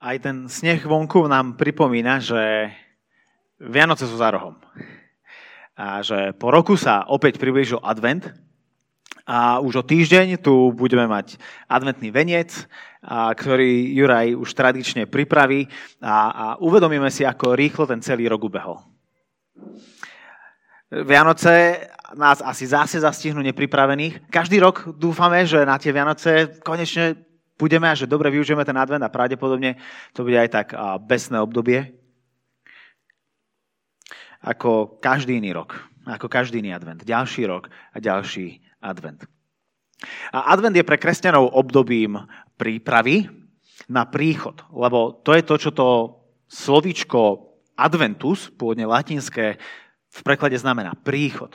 Aj ten sneh vonku nám pripomína, že Vianoce sú za rohom. A že po roku sa opäť priblížil advent a už o týždeň tu budeme mať adventný veniec, a, ktorý Juraj už tradične pripraví a, a uvedomíme si, ako rýchlo ten celý rok ubehol. Vianoce nás asi zase zastihnú nepripravených. Každý rok dúfame, že na tie Vianoce konečne budeme a že dobre využijeme ten advent a pravdepodobne to bude aj tak besné obdobie. Ako každý iný rok. Ako každý iný advent. Ďalší rok a ďalší advent. A advent je pre kresťanov obdobím prípravy na príchod. Lebo to je to, čo to slovíčko adventus, pôvodne latinské, v preklade znamená príchod.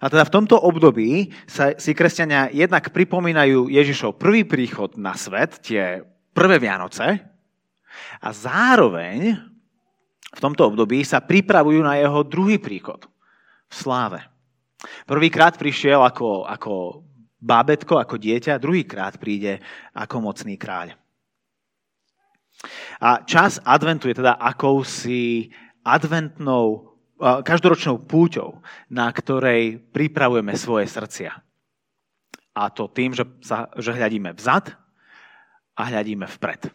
A teda v tomto období sa, si kresťania jednak pripomínajú Ježišov prvý príchod na svet, tie prvé Vianoce, a zároveň v tomto období sa pripravujú na jeho druhý príchod v sláve. Prvýkrát prišiel ako, ako bábetko, ako dieťa, druhýkrát príde ako mocný kráľ. A čas adventu je teda akousi adventnou každoročnou púťou, na ktorej pripravujeme svoje srdcia. A to tým, že, sa, že hľadíme vzad a hľadíme vpred.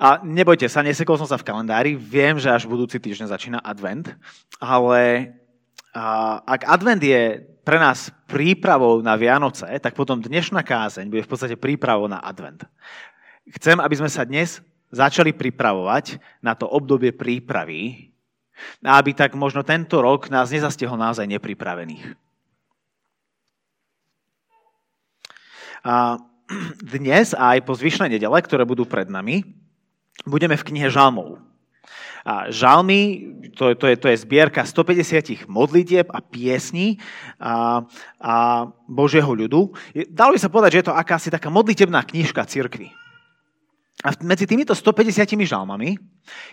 A nebojte sa, nesekol som sa v kalendári, viem, že až budúci týždeň začína advent, ale ak advent je pre nás prípravou na Vianoce, tak potom dnešná kázeň bude v podstate prípravou na advent. Chcem, aby sme sa dnes začali pripravovať na to obdobie prípravy, aby tak možno tento rok nás nezastihol naozaj nepripravených. A dnes a aj po zvyšné nedele, ktoré budú pred nami, budeme v knihe Žalmov. A žalmy, to, to, je, to je zbierka 150 modlitieb a piesní a, a Božieho ľudu. Dalo by sa povedať, že je to akási taká modlitebná knižka cirkvi. A medzi týmito 150 žalmami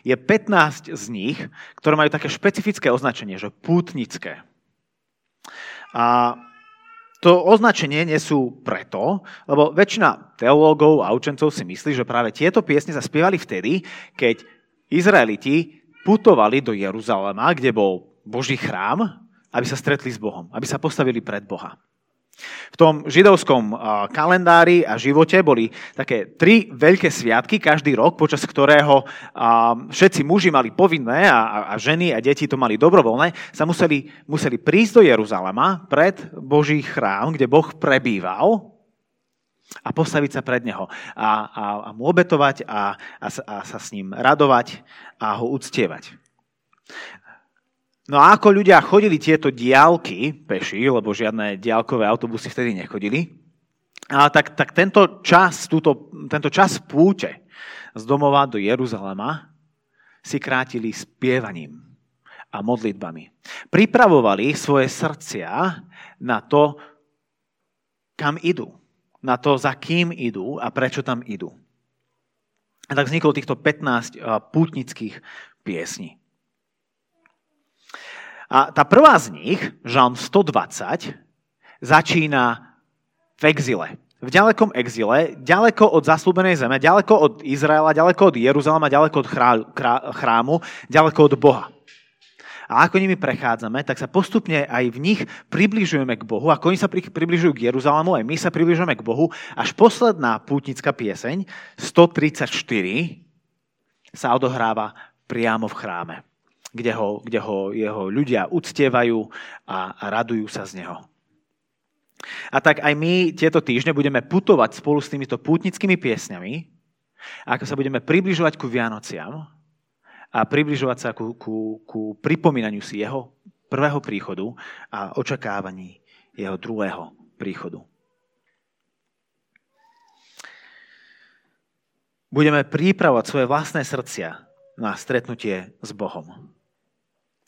je 15 z nich, ktoré majú také špecifické označenie, že pútnické. A to označenie nesú preto, lebo väčšina teológov a učencov si myslí, že práve tieto piesne sa spievali vtedy, keď Izraeliti putovali do Jeruzalema, kde bol Boží chrám, aby sa stretli s Bohom, aby sa postavili pred Boha. V tom židovskom kalendári a živote boli také tri veľké sviatky každý rok, počas ktorého všetci muži mali povinné a, ženy a deti to mali dobrovoľné, sa museli, museli prísť do Jeruzalema pred Boží chrám, kde Boh prebýval a postaviť sa pred Neho a, a, a mu obetovať a, a, a sa s ním radovať a ho uctievať. No a ako ľudia chodili tieto diálky peši, lebo žiadne diálkové autobusy vtedy nechodili, a tak, tak tento čas, túto, tento čas púte z domova do Jeruzalema si krátili spievaním a modlitbami. Pripravovali svoje srdcia na to, kam idú. Na to, za kým idú a prečo tam idú. A tak vzniklo týchto 15 pútnických piesní. A tá prvá z nich, Žalm 120, začína v exile. V ďalekom exile, ďaleko od zaslúbenej zeme, ďaleko od Izraela, ďaleko od Jeruzalema, ďaleko od chrámu, ďaleko od Boha. A ako nimi prechádzame, tak sa postupne aj v nich približujeme k Bohu. Ako oni sa približujú k Jeruzalému, aj my sa približujeme k Bohu. Až posledná pútnická pieseň, 134, sa odohráva priamo v chráme kde ho, kde ho jeho ľudia uctievajú a, a radujú sa z neho. A tak aj my tieto týždne budeme putovať spolu s týmito pútnickými piesňami, ako sa budeme približovať ku Vianociam a približovať sa ku, ku, ku pripomínaniu si jeho prvého príchodu a očakávaní jeho druhého príchodu. Budeme pripravovať svoje vlastné srdcia na stretnutie s Bohom.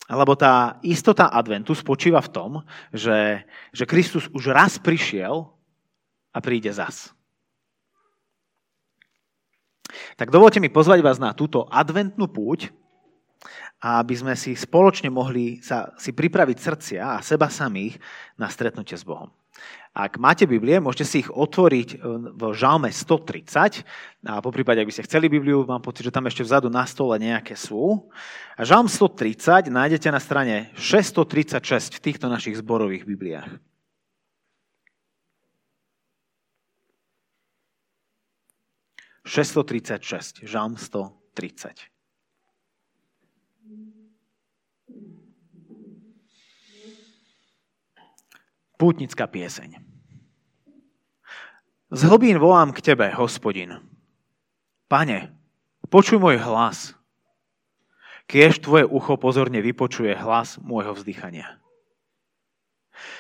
Lebo tá istota adventu spočíva v tom, že, že Kristus už raz prišiel a príde zas. Tak dovolte mi pozvať vás na túto adventnú púť a aby sme si spoločne mohli sa, si pripraviť srdcia a seba samých na stretnutie s Bohom. Ak máte Biblie, môžete si ich otvoriť v žalme 130 a po prípade, ak by ste chceli Bibliu, mám pocit, že tam ešte vzadu na stole nejaké sú. A žalm 130 nájdete na strane 636 v týchto našich zborových Bibliách. ...636, žalm 130. Pútnická pieseň. Z hlbín volám k Tebe, hospodin. Pane, počuj môj hlas. Kiež Tvoje ucho pozorne vypočuje hlas môjho vzdychania.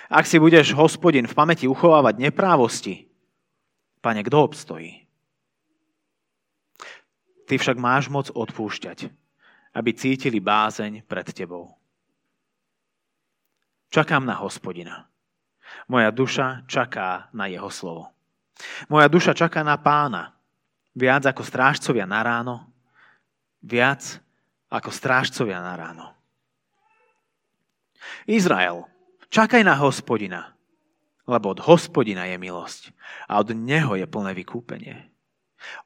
Ak si budeš, hospodin, v pamäti uchovávať neprávosti, Pane, kto obstojí? Ty však máš moc odpúšťať, aby cítili bázeň pred Tebou. Čakám na hospodina. Moja duša čaká na jeho slovo. Moja duša čaká na pána. Viac ako strážcovia na ráno. Viac ako strážcovia na ráno. Izrael, čakaj na hospodina, lebo od hospodina je milosť a od neho je plné vykúpenie.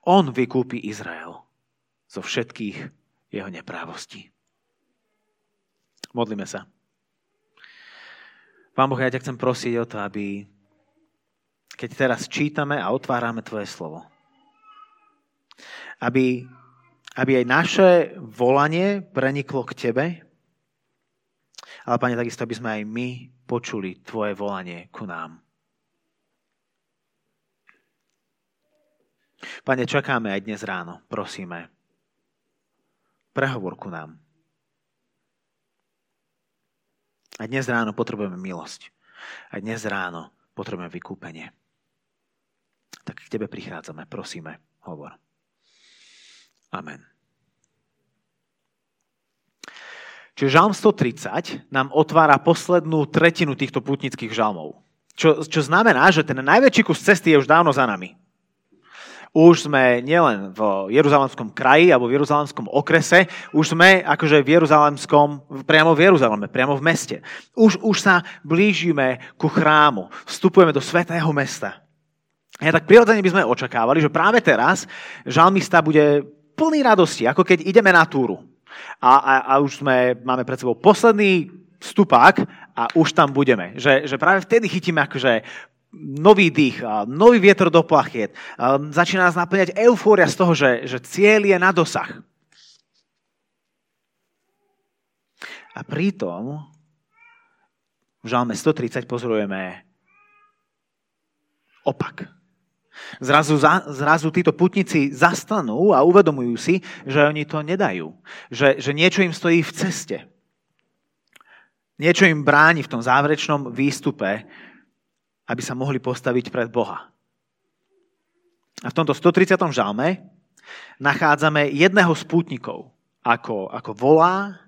On vykúpi Izrael zo všetkých jeho neprávostí. Modlíme sa. Pán Boh, ja ťa chcem prosiť o to, aby keď teraz čítame a otvárame Tvoje slovo, aby, aby aj naše volanie preniklo k Tebe, ale, Pane, takisto, aby sme aj my počuli Tvoje volanie ku nám. Pane, čakáme aj dnes ráno, prosíme. Prehovor ku nám. A dnes ráno potrebujeme milosť. A dnes ráno potrebujeme vykúpenie. Tak k Tebe prichádzame, prosíme, hovor. Amen. Čiže žalm 130 nám otvára poslednú tretinu týchto putnických žalmov. Čo, čo znamená, že ten najväčší kus cesty je už dávno za nami už sme nielen v Jeruzalemskom kraji alebo v Jeruzalemskom okrese, už sme akože v Jeruzalemskom, priamo v Jeruzaleme, priamo v meste. Už, už sa blížime ku chrámu, vstupujeme do svetého mesta. A tak prirodzene by sme očakávali, že práve teraz žalmista bude plný radosti, ako keď ideme na túru. A, a, a už sme, máme pred sebou posledný stupák a už tam budeme. Že, že práve vtedy chytíme akože nový dých, nový vietor do plachiet. Začína nás naplňať eufória z toho, že, že cieľ je na dosah. A pritom v žalme 130 pozorujeme opak. Zrazu, zrazu títo putníci zastanú a uvedomujú si, že oni to nedajú. Že, že niečo im stojí v ceste. Niečo im bráni v tom záverečnom výstupe aby sa mohli postaviť pred Boha. A v tomto 130. žalme nachádzame jedného z pútnikov, ako, ako volá,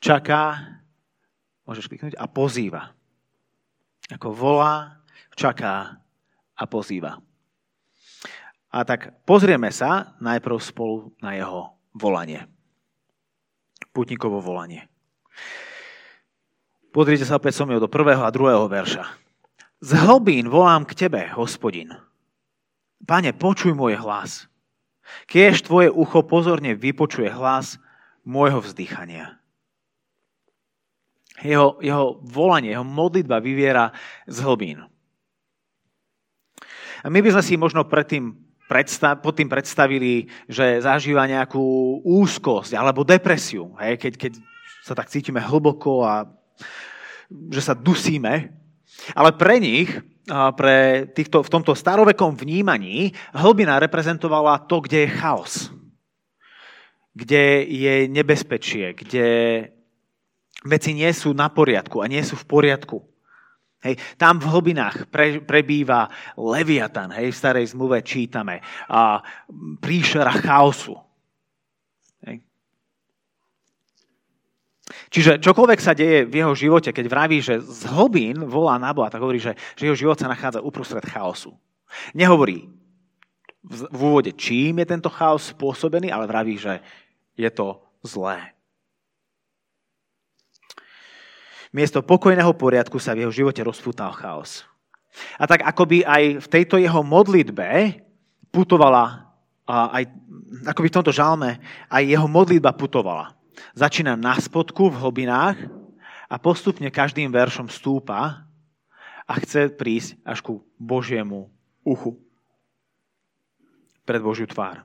čaká, môžeš kliknúť, a pozýva. Ako volá, čaká a pozýva. A tak pozrieme sa najprv spolu na jeho volanie. Putníkovo volanie. Pozrite sa opäť so do prvého a druhého verša. Z hlbín volám k Tebe, hospodin. Pane, počuj môj hlas. Kiež Tvoje ucho pozorne vypočuje hlas môjho vzdychania. Jeho, jeho volanie, jeho modlitba vyviera z hlbín. A my by sme si možno predtým predstav, pod tým predstavili, že zažíva nejakú úzkosť alebo depresiu, hej? Keď, keď sa tak cítime hlboko a že sa dusíme. Ale pre nich, pre týchto, v tomto starovekom vnímaní, hlbina reprezentovala to, kde je chaos. Kde je nebezpečie, kde veci nie sú na poriadku a nie sú v poriadku. Hej, tam v hlbinách pre, prebýva Leviatan, hej, v starej zmluve čítame, a príšera chaosu. Čiže čokoľvek sa deje v jeho živote, keď vraví, že z hlbín volá na Boha, tak hovorí, že, že jeho život sa nachádza uprostred chaosu. Nehovorí v, úvode, čím je tento chaos spôsobený, ale vraví, že je to zlé. Miesto pokojného poriadku sa v jeho živote rozputal chaos. A tak akoby aj v tejto jeho modlitbe putovala, aj, akoby v tomto žalme, aj jeho modlitba putovala. Začína na spodku v hlbinách a postupne každým veršom stúpa a chce prísť až ku Božiemu uchu. Pred Božiu tvár.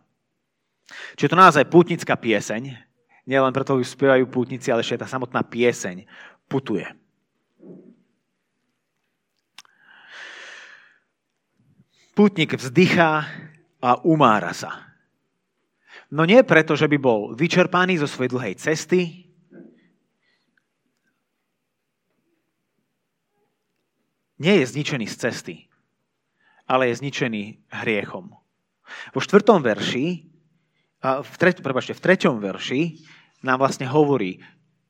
Čiže to naozaj pútnická pieseň, nielen preto, že spievajú pútnici, ale ešte tá samotná pieseň putuje. Pútnik vzdychá a umára sa. No nie preto, že by bol vyčerpaný zo svojej dlhej cesty, nie je zničený z cesty, ale je zničený hriechom. Vo štvrtom verši, v, treť, prepáčte, v treťom verši nám vlastne hovorí,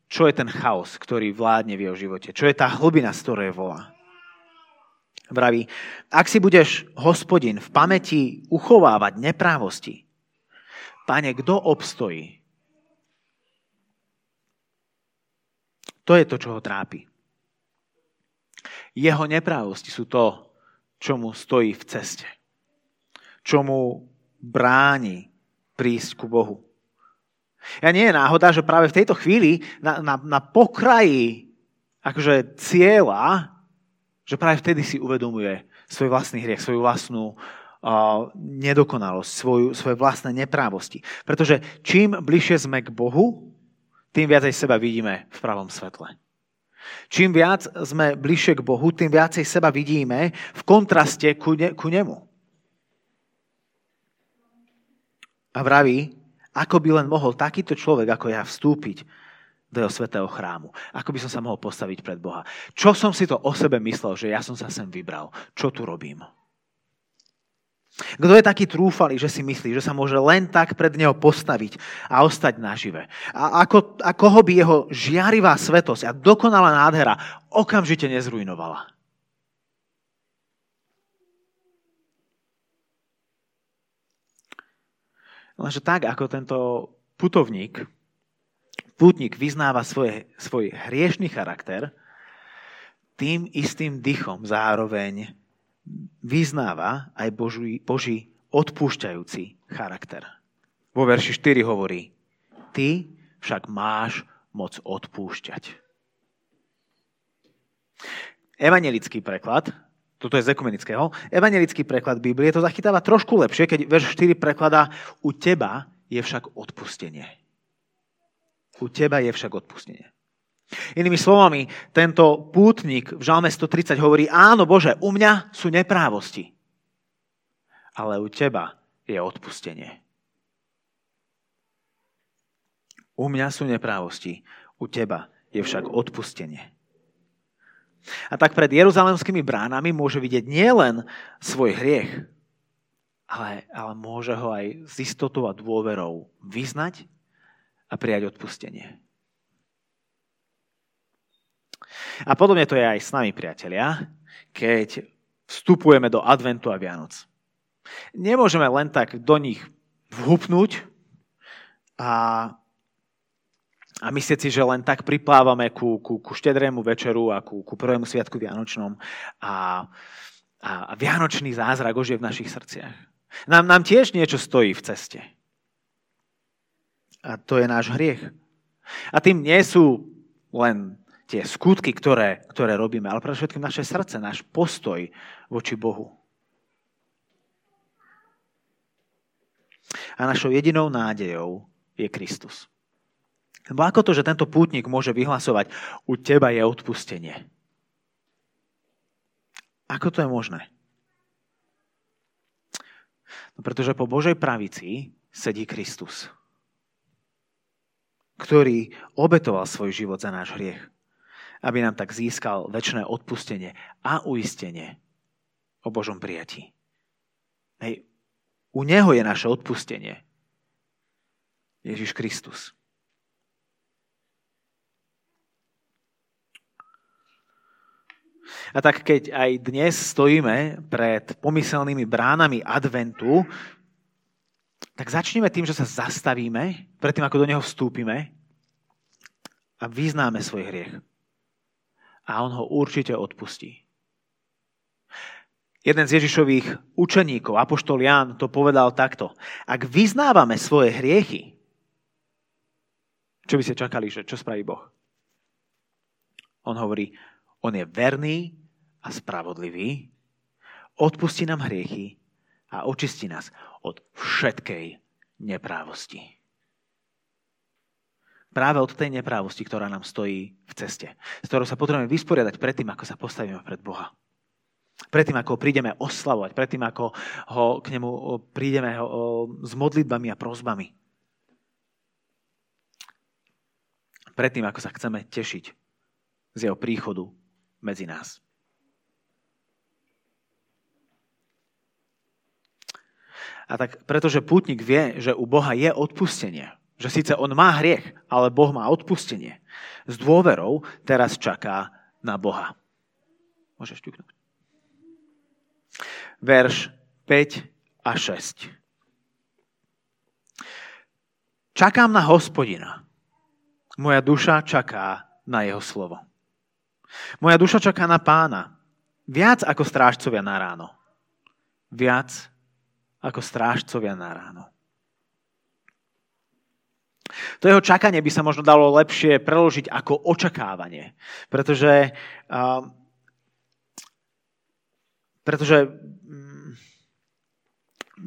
čo je ten chaos, ktorý vládne v jeho živote. Čo je tá hlbina, z ktorej volá. Vraví, ak si budeš, hospodin, v pamäti uchovávať neprávosti, pane, kto obstojí? To je to, čo ho trápi. Jeho neprávosti sú to, čo mu stojí v ceste. Čo mu bráni prísť ku Bohu. Ja nie je náhoda, že práve v tejto chvíli na, na, na pokraji akože cieľa, že práve vtedy si uvedomuje svoj vlastný hriech, svoju vlastnú nedokonalosť, svoju, svoje vlastné neprávosti. Pretože čím bližšie sme k Bohu, tým viac aj seba vidíme v pravom svetle. Čím viac sme bližšie k Bohu, tým viacej seba vidíme v kontraste ku, ne, ku Nemu. A vraví, ako by len mohol takýto človek ako ja vstúpiť do jeho svetého chrámu? Ako by som sa mohol postaviť pred Boha? Čo som si to o sebe myslel, že ja som sa sem vybral? Čo tu robím? Kto je taký trúfalý, že si myslí, že sa môže len tak pred neho postaviť a ostať nažive? A ako, ako ho by jeho žiarivá svetosť a dokonalá nádhera okamžite nezrujnovala? Lenže tak, ako tento putovník, pútnik vyznáva svoje, svoj hriešný charakter, tým istým dychom zároveň vyznáva aj Boží, Boží odpúšťajúci charakter. Vo verši 4 hovorí, ty však máš moc odpúšťať. Evangelický preklad toto je z ekumenického, evangelický preklad Biblie to zachytáva trošku lepšie, keď verš 4 prekladá u teba je však odpustenie. U teba je však odpustenie. Inými slovami, tento pútnik v Žalme 130 hovorí, áno Bože, u mňa sú neprávosti, ale u teba je odpustenie. U mňa sú neprávosti, u teba je však odpustenie. A tak pred jeruzalemskými bránami môže vidieť nielen svoj hriech, ale, ale môže ho aj z istotou a dôverou vyznať a prijať odpustenie. A podobne to je aj s nami, priatelia, keď vstupujeme do adventu a Vianoc. Nemôžeme len tak do nich vhupnúť a a myslieť si, že len tak priplávame ku, ku, ku štedrému večeru a ku, ku prvému sviatku Vianočnom a, a, a Vianočný zázrak už je v našich srdciach. Nám, nám tiež niečo stojí v ceste. A to je náš hriech. A tým nie sú len tie skutky, ktoré, ktoré robíme, ale všetkým naše srdce, náš postoj voči Bohu. A našou jedinou nádejou je Kristus. Lebo ako to, že tento pútnik môže vyhlasovať, u teba je odpustenie? Ako to je možné? No pretože po Božej pravici sedí Kristus, ktorý obetoval svoj život za náš hriech, aby nám tak získal väčšie odpustenie a uistenie o Božom prijatí. Hej. U Neho je naše odpustenie. Ježiš Kristus. A tak keď aj dnes stojíme pred pomyselnými bránami adventu, tak začneme tým, že sa zastavíme, predtým ako do neho vstúpime a vyznáme svoj hriech. A on ho určite odpustí. Jeden z Ježišových učeníkov, Apoštol Ján, to povedal takto. Ak vyznávame svoje hriechy, čo by ste čakali, že čo spraví Boh? On hovorí, on je verný a spravodlivý, odpustí nám hriechy a očistí nás od všetkej neprávosti. Práve od tej neprávosti, ktorá nám stojí v ceste, s ktorou sa potrebujeme vysporiadať predtým, ako sa postavíme pred Boha. Predtým, ako ho prídeme oslavovať, predtým, ako ho, k nemu prídeme ho, s modlitbami a prozbami. Predtým, ako sa chceme tešiť z jeho príchodu medzi nás. A tak pretože pútnik vie, že u Boha je odpustenie, že síce on má hriech, ale Boh má odpustenie, s dôverou teraz čaká na Boha. Môžeš ťuknúť verš 5 a 6. Čakám na hospodina. Moja duša čaká na jeho slovo. Moja duša čaká na pána. Viac ako strážcovia na ráno. Viac ako strážcovia na ráno. To jeho čakanie by sa možno dalo lepšie preložiť ako očakávanie. Pretože uh, pretože mm,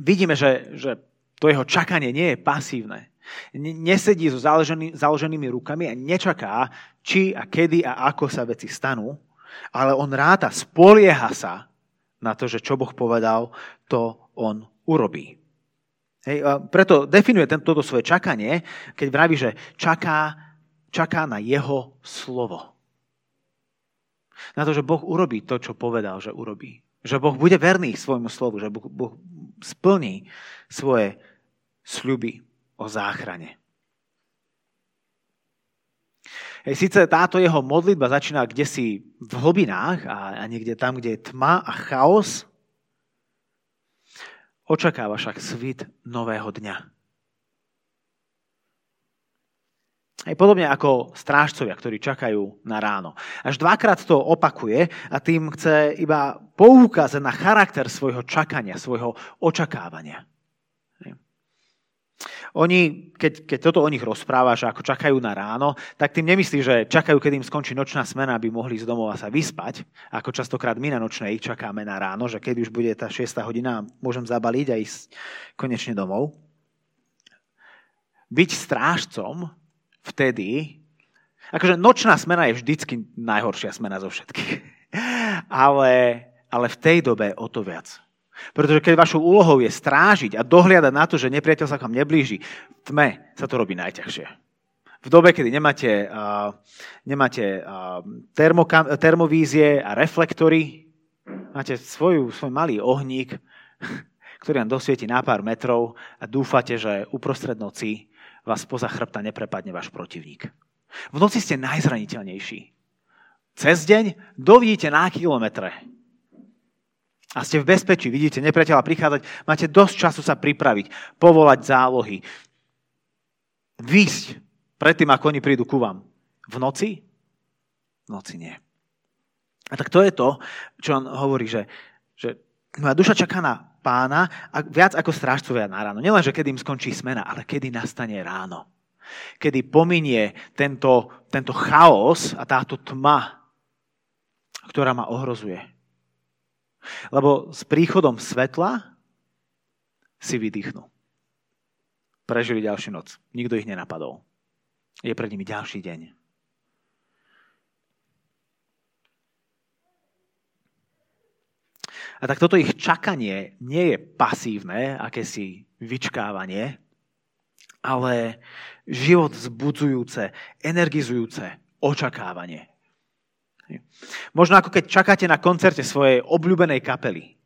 vidíme, že, že to jeho čakanie nie je pasívne. Nesedí so založený, založenými rukami a nečaká, či a kedy a ako sa veci stanú, ale on ráta, spolieha sa na to, že čo Boh povedal, to on urobí. Hej, a preto definuje toto svoje čakanie, keď vraví, že čaká, čaká na jeho slovo. Na to, že Boh urobí to, čo povedal, že urobí. Že Boh bude verný svojmu slovu, že Boh, boh splní svoje sľuby o záchrane. Hej, síce táto jeho modlitba začína kde si v hlbinách a, a niekde tam, kde je tma a chaos, očakáva však svit nového dňa. Aj podobne ako strážcovia, ktorí čakajú na ráno. Až dvakrát to opakuje a tým chce iba poukázať na charakter svojho čakania, svojho očakávania. Oni, keď, keď toto o nich rozpráva, že ako čakajú na ráno, tak tým nemyslí, že čakajú, keď im skončí nočná smena, aby mohli z domova sa vyspať, ako častokrát my na nočnej čakáme na ráno, že keď už bude tá 6 hodina, môžem zabaliť a ísť konečne domov. Byť strážcom vtedy, akože nočná smena je vždycky najhoršia smena zo všetkých. Ale, ale v tej dobe o to viac. Pretože keď vašou úlohou je strážiť a dohliadať na to, že nepriateľ sa k vám neblíži, v tme sa to robí najťažšie. V dobe, kedy nemáte, uh, nemáte uh, termokam- termovízie a reflektory, máte svoju, svoj malý ohník, ktorý vám dosvieti na pár metrov a dúfate, že uprostred noci vás poza chrbta neprepadne váš protivník. V noci ste najzraniteľnejší. Cez deň dovidíte na kilometre. A ste v bezpečí, vidíte nepriateľa prichádzať, máte dosť času sa pripraviť, povolať zálohy, výsť predtým, ako oni prídu ku vám. V noci? V noci nie. A tak to je to, čo on hovorí, že, že moja duša čaká na pána a viac ako strážcovia na ráno. Nielen, že kedy im skončí smena, ale kedy nastane ráno. Kedy pominie tento, tento chaos a táto tma, ktorá ma ohrozuje. Lebo s príchodom svetla si vydýchnú. Prežili ďalšiu noc. Nikto ich nenapadol. Je pred nimi ďalší deň. A tak toto ich čakanie nie je pasívne, akési vyčkávanie, ale život zbudzujúce, energizujúce očakávanie. Možno ako keď čakáte na koncerte svojej obľúbenej kapely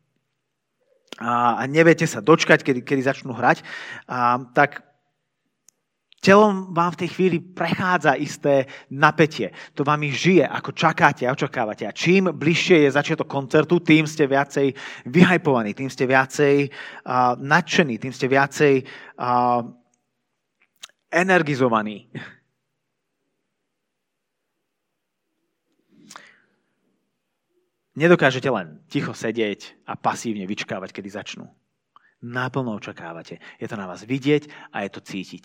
a neviete sa dočkať, kedy, kedy začnú hrať, a, tak Telom vám v tej chvíli prechádza isté napätie. To vám ich žije, ako čakáte a očakávate. A čím bližšie je začiatok koncertu, tým ste viacej vyhajpovaní, tým ste viacej uh, nadšení, tým ste viacej uh, energizovaní. Nedokážete len ticho sedieť a pasívne vyčkávať, kedy začnú. Naplno očakávate. Je to na vás vidieť a je to cítiť.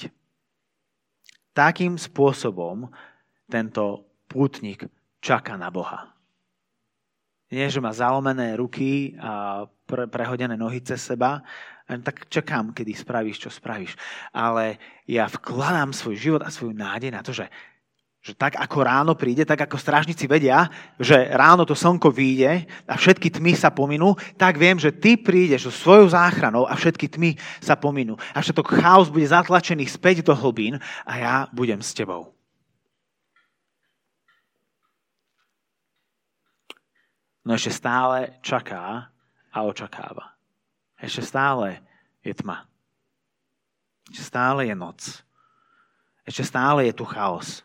Takým spôsobom tento pútnik čaká na Boha. Nie, že má zalomené ruky a pre, prehodené nohy cez seba, tak čakám, kedy spravíš, čo spravíš. Ale ja vkladám svoj život a svoju nádej na to, že že tak ako ráno príde, tak ako strážnici vedia, že ráno to slnko vyjde a všetky tmy sa pominú, tak viem, že ty prídeš so svojou záchranou a všetky tmy sa pominú. A všetok chaos bude zatlačený späť do hlbín a ja budem s tebou. No ešte stále čaká a očakáva. Ešte stále je tma. Ešte stále je noc. Ešte stále je tu chaos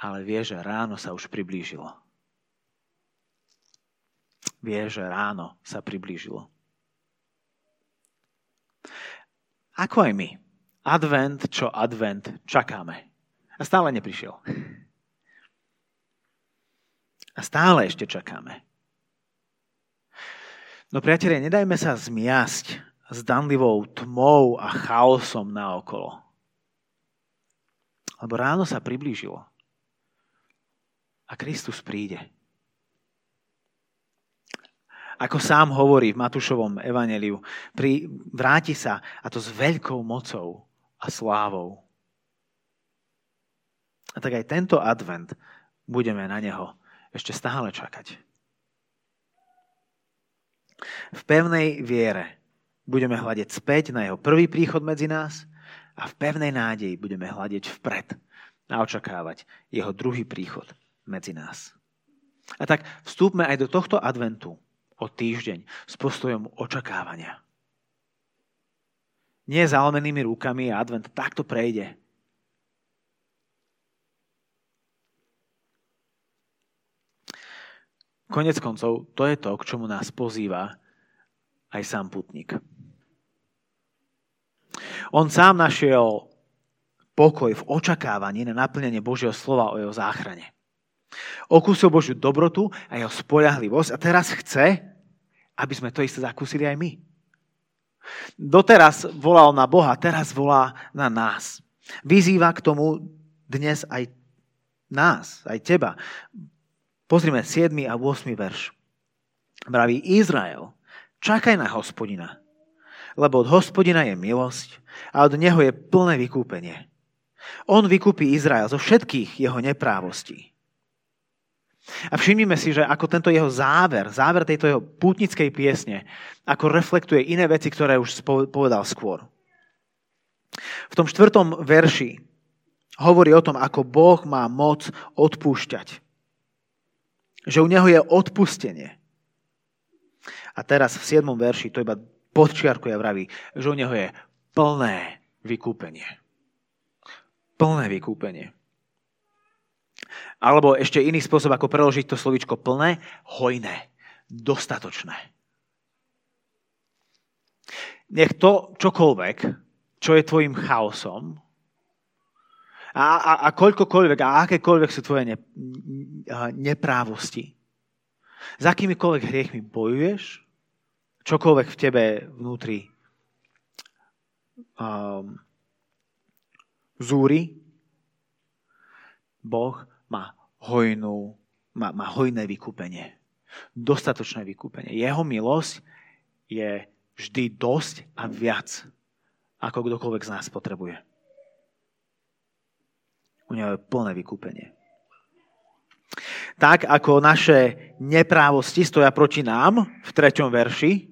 ale vie, že ráno sa už priblížilo. Vie, že ráno sa priblížilo. Ako aj my. Advent, čo advent, čakáme. A stále neprišiel. A stále ešte čakáme. No priatelia, nedajme sa zmiasť s danlivou tmou a chaosom naokolo. Lebo ráno sa priblížilo a Kristus príde. Ako sám hovorí v Matúšovom evaneliu, pri, vráti sa a to s veľkou mocou a slávou. A tak aj tento advent budeme na neho ešte stále čakať. V pevnej viere budeme hľadiť späť na jeho prvý príchod medzi nás a v pevnej nádeji budeme hľadiť vpred a očakávať jeho druhý príchod medzi nás. A tak vstúpme aj do tohto adventu o týždeň s postojom očakávania. Nie zalomenými rukami a advent takto prejde. Konec koncov, to je to, k čomu nás pozýva aj sám putník. On sám našiel pokoj v očakávaní na naplnenie Božieho slova o jeho záchrane. Okúsil Božiu dobrotu a jeho spoľahlivosť a teraz chce, aby sme to isté zakúsili aj my. Doteraz volal na Boha, teraz volá na nás. Vyzýva k tomu dnes aj nás, aj teba. Pozrime 7. a 8. verš. Braví Izrael, čakaj na hospodina, lebo od hospodina je milosť a od neho je plné vykúpenie. On vykúpi Izrael zo všetkých jeho neprávostí. A všimnime si, že ako tento jeho záver, záver tejto jeho pútnickej piesne, ako reflektuje iné veci, ktoré už povedal skôr. V tom štvrtom verši hovorí o tom, ako Boh má moc odpúšťať. Že u neho je odpustenie. A teraz v 7. verši to iba podčiarkuje a vraví, že u neho je plné vykúpenie. Plné vykúpenie. Alebo ešte iný spôsob, ako preložiť to slovičko plné, hojné, dostatočné. Nech to čokoľvek, čo je tvojim chaosom, a, a, a koľkokoľvek a akékoľvek sú tvoje ne, neprávosti, s akýmikoľvek hriechmi bojuješ, čokoľvek v tebe vnútri um, zúri, Boh má hojnú, má, má hojné vykúpenie. Dostatočné vykúpenie. Jeho milosť je vždy dosť a viac, ako kdokoľvek z nás potrebuje. U neho je plné vykúpenie. Tak ako naše neprávosti stoja proti nám v treťom verši,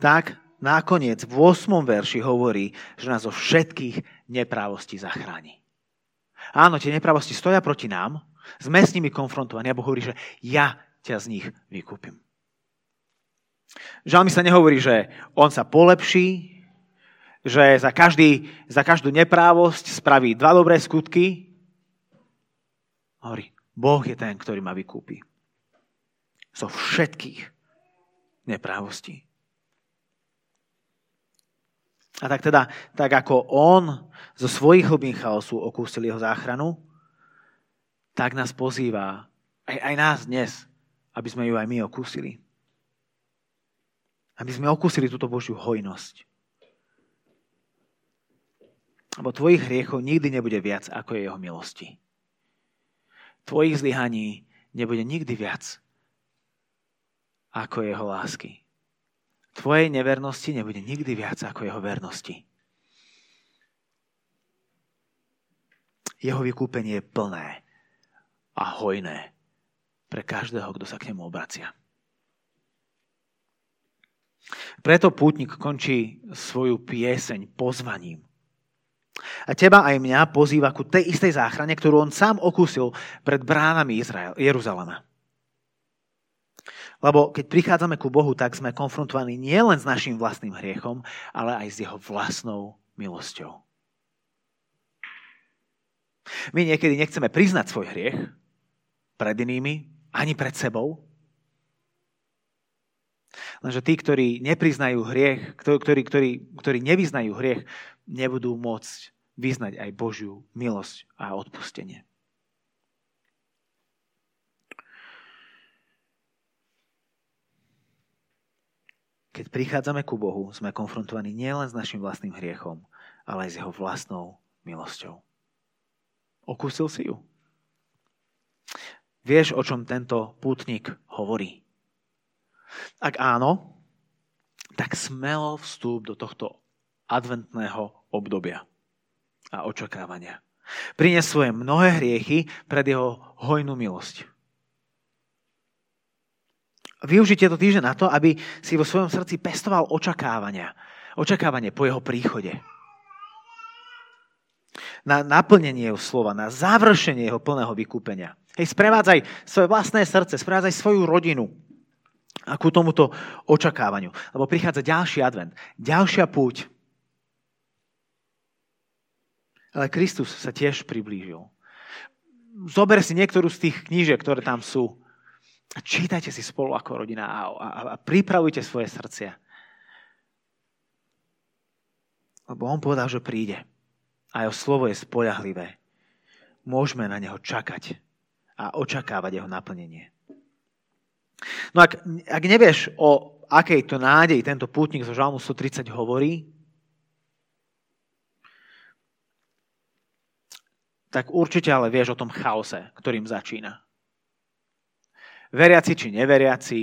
tak nakoniec v 8. verši hovorí, že nás zo všetkých neprávostí zachráni. Áno, tie nepravosti stoja proti nám, sme s nimi konfrontovaní a Boh hovorí, že ja ťa z nich vykúpim. Žalmi sa nehovorí, že on sa polepší, že za, každý, za každú neprávosť spraví dva dobré skutky. Hovorí, Boh je ten, ktorý ma vykúpi. Zo všetkých neprávostí. A tak teda, tak ako on zo svojich hlbín chaosu okúsil jeho záchranu, tak nás pozýva Aj, aj nás dnes, aby sme ju aj my okúsili. Aby sme okúsili túto Božiu hojnosť. Lebo tvojich hriechov nikdy nebude viac, ako je jeho milosti. Tvojich zlyhaní nebude nikdy viac, ako jeho lásky. Tvojej nevernosti nebude nikdy viac ako jeho vernosti. Jeho vykúpenie je plné a hojné pre každého, kto sa k nemu obracia. Preto pútnik končí svoju pieseň pozvaním. A teba aj mňa pozýva ku tej istej záchrane, ktorú on sám okúsil pred bránami Izrael, Jeruzalema. Lebo keď prichádzame ku Bohu, tak sme konfrontovaní nielen s našim vlastným hriechom, ale aj s jeho vlastnou milosťou. My niekedy nechceme priznať svoj hriech pred inými, ani pred sebou, Lenže tí, ktorí nepriznajú hriech, ktorí, ktorí, ktorí nevyznajú hriech, nebudú môcť vyznať aj Božiu milosť a odpustenie. Keď prichádzame ku Bohu, sme konfrontovaní nielen s našim vlastným hriechom, ale aj s jeho vlastnou milosťou. Okúsil si ju? Vieš, o čom tento pútnik hovorí? Ak áno, tak smelo vstúp do tohto adventného obdobia a očakávania. Prines svoje mnohé hriechy pred jeho hojnú milosť. Využite to týždeň na to, aby si vo svojom srdci pestoval očakávania. Očakávanie po jeho príchode. Na naplnenie jeho slova, na završenie jeho plného vykúpenia. Hej, sprevádzaj svoje vlastné srdce, sprevádzaj svoju rodinu, a ku tomuto očakávaniu. Lebo prichádza ďalší advent, ďalšia púť. Ale Kristus sa tiež priblížil. Zober si niektorú z tých knížiek, ktoré tam sú. Čítajte si spolu ako rodina a, a, a pripravujte svoje srdcia. Lebo on povedal, že príde. A jeho slovo je spoľahlivé. Môžeme na neho čakať a očakávať jeho naplnenie. No ak, ak nevieš, o akej to nádej tento pútnik zo Žalmu 130 hovorí, tak určite ale vieš o tom chaose, ktorým začína. Veriaci či neveriaci,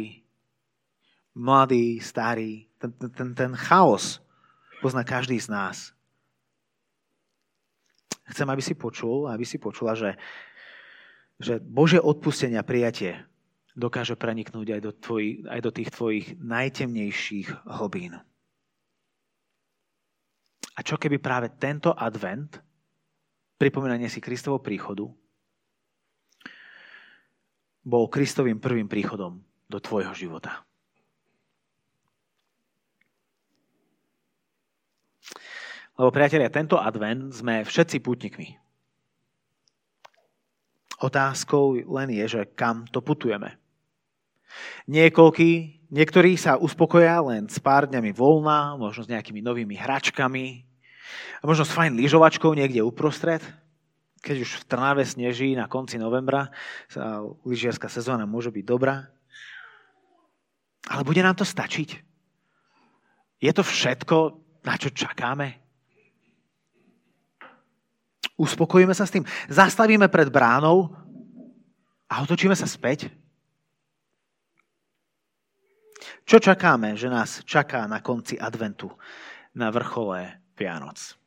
mladí, starí, ten, ten, ten chaos pozná každý z nás. Chcem, aby si počul, aby si počula, že, že Bože odpustenie a prijatie dokáže preniknúť aj do, tvoj, aj do tých tvojich najtemnejších hlbín. A čo keby práve tento advent, pripomínanie si Kristovho príchodu, bol Kristovým prvým príchodom do tvojho života. Lebo priatelia, tento advent sme všetci pútnikmi. Otázkou len je, že kam to putujeme. Niekoľký, niektorí sa uspokoja len s pár dňami voľna, možno s nejakými novými hračkami, a možno s fajn lyžovačkou niekde uprostred. Keď už v Trnave sneží na konci novembra, lyžiarská sezóna môže byť dobrá. Ale bude nám to stačiť? Je to všetko, na čo čakáme? Uspokojíme sa s tým? Zastavíme pred bránou a otočíme sa späť? Čo čakáme, že nás čaká na konci adventu, na vrchole Vianoc?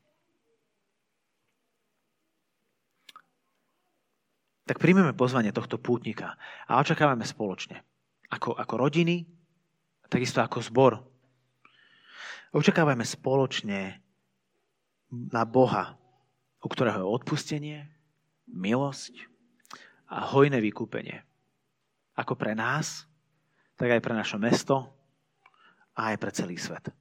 Tak príjmeme pozvanie tohto pútnika a očakávame spoločne. Ako, ako rodiny, takisto ako zbor. Očakávame spoločne na Boha, u ktorého je odpustenie, milosť a hojné vykúpenie. Ako pre nás, tak aj pre naše mesto a aj pre celý svet.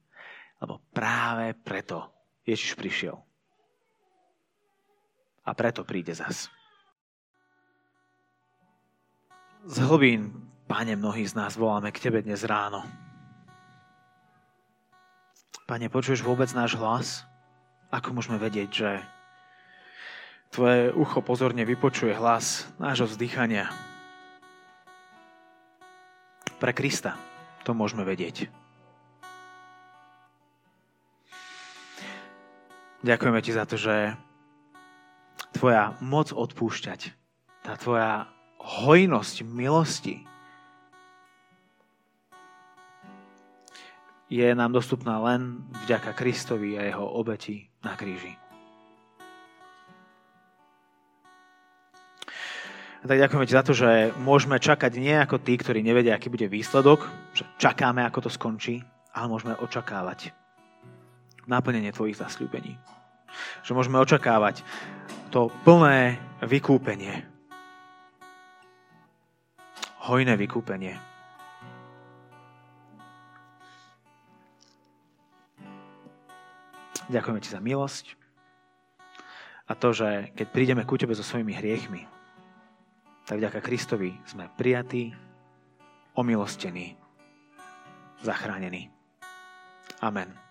Lebo práve preto Ježiš prišiel. A preto príde zas. Z hlbín, Pane, mnohí z nás voláme k Tebe dnes ráno. Pane, počuješ vôbec náš hlas? Ako môžeme vedieť, že Tvoje ucho pozorne vypočuje hlas nášho vzdychania? pre Krista to môžeme vedieť. Ďakujeme ti za to, že tvoja moc odpúšťať, tá tvoja hojnosť milosti je nám dostupná len vďaka Kristovi a jeho obeti na kríži. Tak ďakujeme ti za to, že môžeme čakať nie ako tí, ktorí nevedia, aký bude výsledok, že čakáme, ako to skončí, ale môžeme očakávať naplnenie tvojich zasľúbení. Že môžeme očakávať to plné vykúpenie. Hojné vykúpenie. Ďakujeme ti za milosť a to, že keď prídeme ku tebe so svojimi hriechmi, tak vďaka Kristovi sme prijatí, omilostení, zachránení. Amen.